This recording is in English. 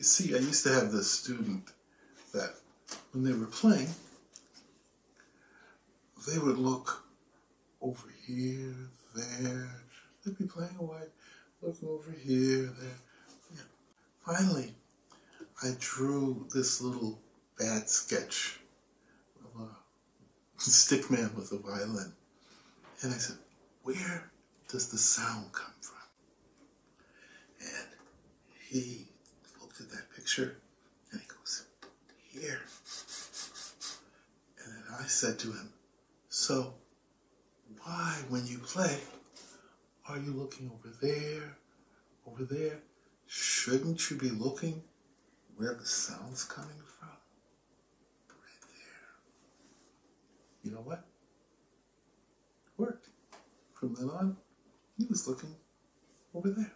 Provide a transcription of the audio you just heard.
you see, I used to have this student that when they were playing, they would look over here, there. They'd be playing away, looking over here, there. Yeah. Finally, I drew this little bad sketch of a stick man with a violin. And I said, where does the sound come from? And he picture and he goes, here. And then I said to him, so why, when you play, are you looking over there, over there? Shouldn't you be looking where the sound's coming from? Right there. You know what? Worked. From then on, he was looking over there.